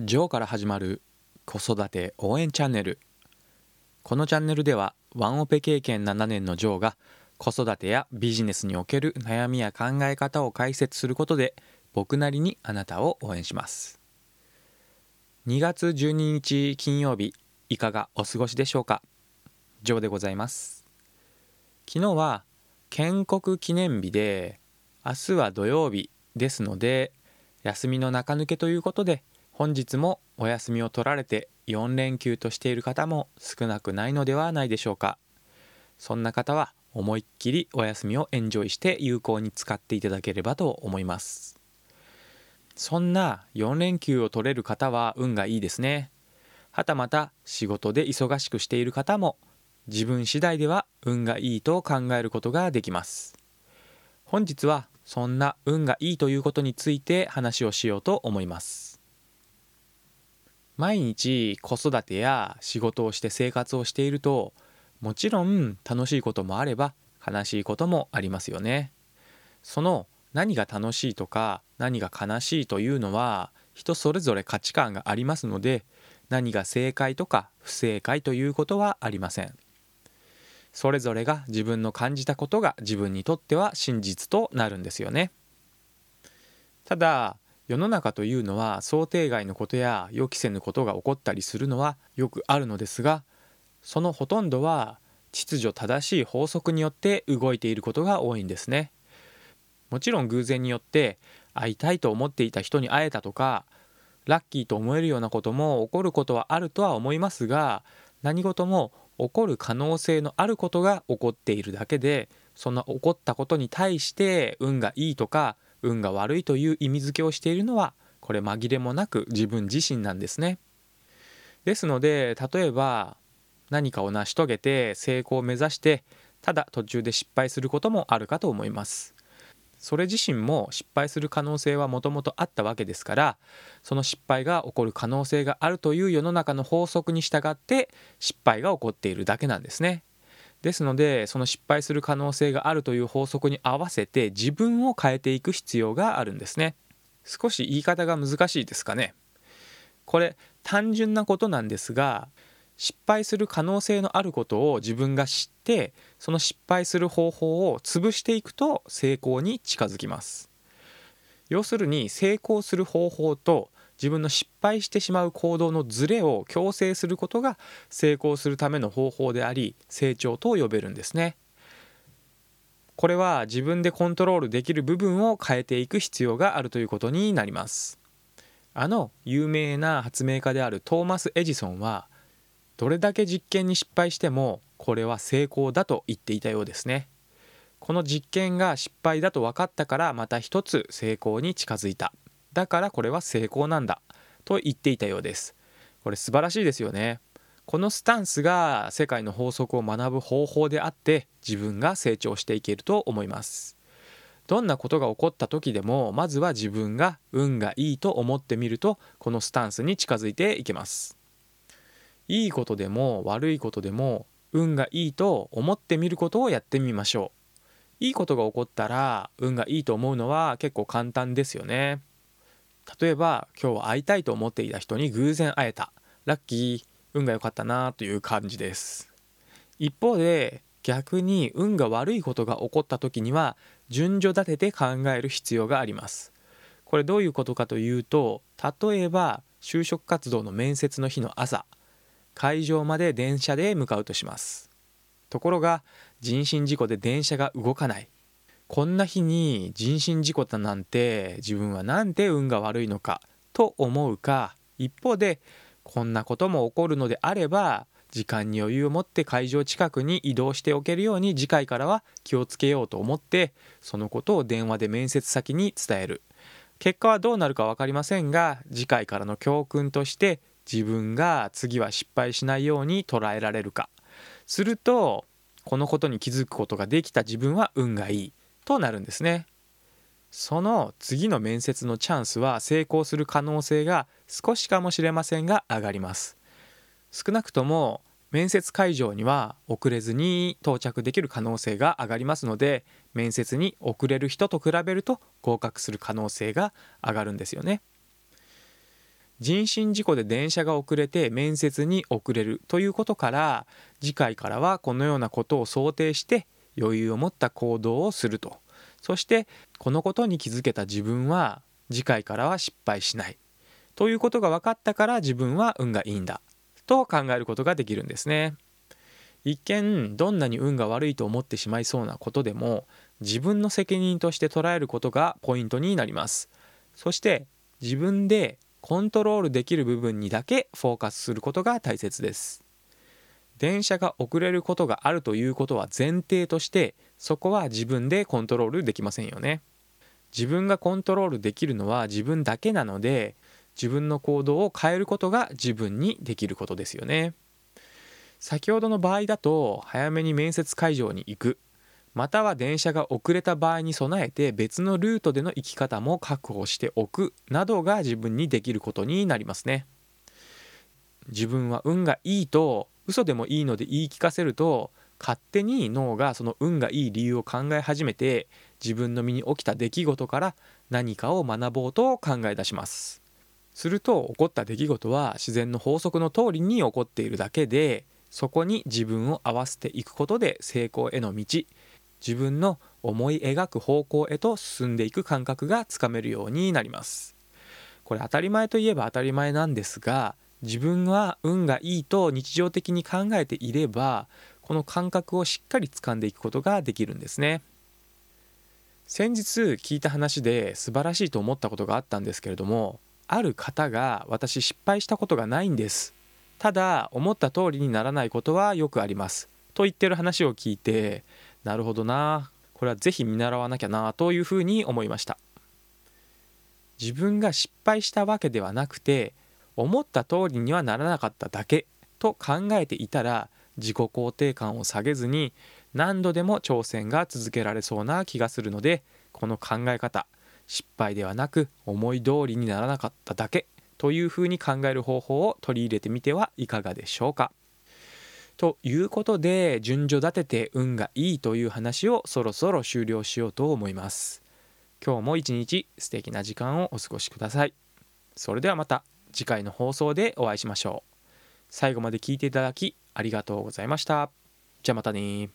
ジョーから始まる子育て応援チャンネル。このチャンネルではワンオペ経験7年のジョーが子育てやビジネスにおける悩みや考え方を解説することで僕なりにあなたを応援します。2月12日金曜日いかがお過ごしでしょうか？ジョーでございます。昨日は建国記念日で明日は土曜日ですので休みの中抜けということで本日もお休みを取られて4連休としている方も少なくないのではないでしょうか。そんな方は思いっきりお休みをエンジョイして有効に使っていただければと思います。そんな4連休を取れる方は運がいいですね。はたまた仕事で忙しくしている方も自分次第では運がいいと考えることができます。本日はそんな運がいいということについて話をしようと思います。毎日子育てや仕事をして生活をしているともちろん楽しいこともあれば悲しいこともありますよね。その何が楽しいとか何が悲しいというのは人それぞれ価値観がありますので何が正解とか不正解ということはありません。それぞれが自分の感じたことが自分にとっては真実となるんですよね。ただ世の中というのは想定外のことや予期せぬことが起こったりするのはよくあるのですがそのほとんどは秩序正しい法則によって動いていることが多いんですね。もちろん偶然によって会いたいと思っていた人に会えたとかラッキーと思えるようなことも起こることはあるとは思いますが何事も起こる可能性のあることが起こっているだけでその起こったことに対して運がいいとか運が悪いという意味付けをしているのはこれ紛れもなく自分自身なんですね。ですので例えば何かを成し遂げて成功を目指してただ途中で失敗することもあるかと思います。それ自身も失敗する可能性はもともとあったわけですからその失敗が起こる可能性があるという世の中の法則に従って失敗が起こっているだけなんですね。ですのでその失敗する可能性があるという法則に合わせて自分を変えていく必要があるんですね。少し言い方が難しいですかね。これ単純なことなんですが失敗する可能性のあることを自分が知ってその失敗する方法を潰していくと成功に近づきます。要するに成功する方法と自分の失敗してしまう行動のズレを強制することが成功するための方法であり成長と呼べるんですね。これは自分でコントロールできる部分を変えていく必要があるということになります。あの有名な発明家であるトーマス・エジソンはどれだけ実験に失敗してもこれは成功だと言っていたようですね。この実験が失敗だと分かったからまた一つ成功に近づいた。だからこれは成功なんだと言っていたようです。これ素晴らしいですよね。このスタンスが世界の法則を学ぶ方法であって自分が成長していけると思います。どんなことが起こった時でもまずは自分が運がいいと思ってみるとこのスタンスに近づいていけます。いいことでも悪いことでも運がいいと思ってみることをやってみましょう。いいことが起こったら運がいいと思うのは結構簡単ですよね。例えば今日は会いたいと思っていた人に偶然会えた。ラッキー。運が良かったなという感じです。一方で逆に運が悪いことが起こった時には順序立てて考える必要があります。これどういうことかというと例えば就職活動の面接の日の朝会場まで電車で向かうとします。ところが人身事故で電車が動かない。こんな日に人身事故だなんて自分はなんて運が悪いのかと思うか。一方でこんなことも起こるのであれば時間に余裕を持って会場近くに移動しておけるように次回からは気をつけようと思ってそのことを電話で面接先に伝える。結果はどうなるか分かりませんが次回からの教訓として自分が次は失敗しないように捉えられるか。するとこのことに気づくことができた自分は運がいい。となるんですね。その次の面接のチャンスは成功する可能性が少しかもしれませんが上がります。少なくとも面接会場には遅れずに到着できる可能性が上がりますので面接に遅れる人と比べると合格する可能性が上がるんですよね。人身事故で電車が遅れて面接に遅れるということから次回からはこのようなことを想定して余裕を持った行動をすると。そしてこのことに気づけた自分は次回からは失敗しない。ということが分かったから自分は運がいいんだ。と考えることができるんですね。一見どんなに運が悪いと思ってしまいそうなことでも自分の責任として捉えることがポイントになります。そして自分でコントロールできる部分にだけフォーカスすることが大切です。電車が遅れることがあるということは前提としてそこは自分でコントロールできませんよね。自分がコントロールできるのは自分だけなので自分の行動を変えることが自分にできることですよね。先ほどの場合だと早めに面接会場に行くまたは電車が遅れた場合に備えて別のルートでの行き方も確保しておくなどが自分にできることになりますね。自分は運がいいと嘘でもいいので言い聞かせると勝手に脳がその運がいい理由を考え始めて自分の身に起きた出来事から何かを学ぼうと考え出します。すると起こった出来事は自然の法則の通りに起こっているだけでそこに自分を合わせていくことで成功への道自分の思い描く方向へと進んでいく感覚がつかめるようになります。これ当たり前といえば当たり前なんですが自分は運がいいと日常的に考えていればこの感覚をしっかり掴んでいくことができるんですね。先日聞いた話で素晴らしいと思ったことがあったんですけれどもある方が私失敗したことがないんです。ただ思った通りにならないことはよくあります。と言ってる話を聞いてなるほどなこれはぜひ見習わなきゃなというふうに思いました。自分が失敗したわけではなくて思った通りにはならなかっただけと考えていたら自己肯定感を下げずに何度でも挑戦が続けられそうな気がするのでこの考え方失敗ではなく思い通りにならなかっただけというふうに考える方法を取り入れてみてはいかがでしょうか。ということで順序立てて運がいいという話をそろそろ終了しようと思います。今日も一日素敵な時間をお過ごしください。それではまた。次回の放送でお会いしましょう。最後まで聞いていただきありがとうございました。じゃあまたね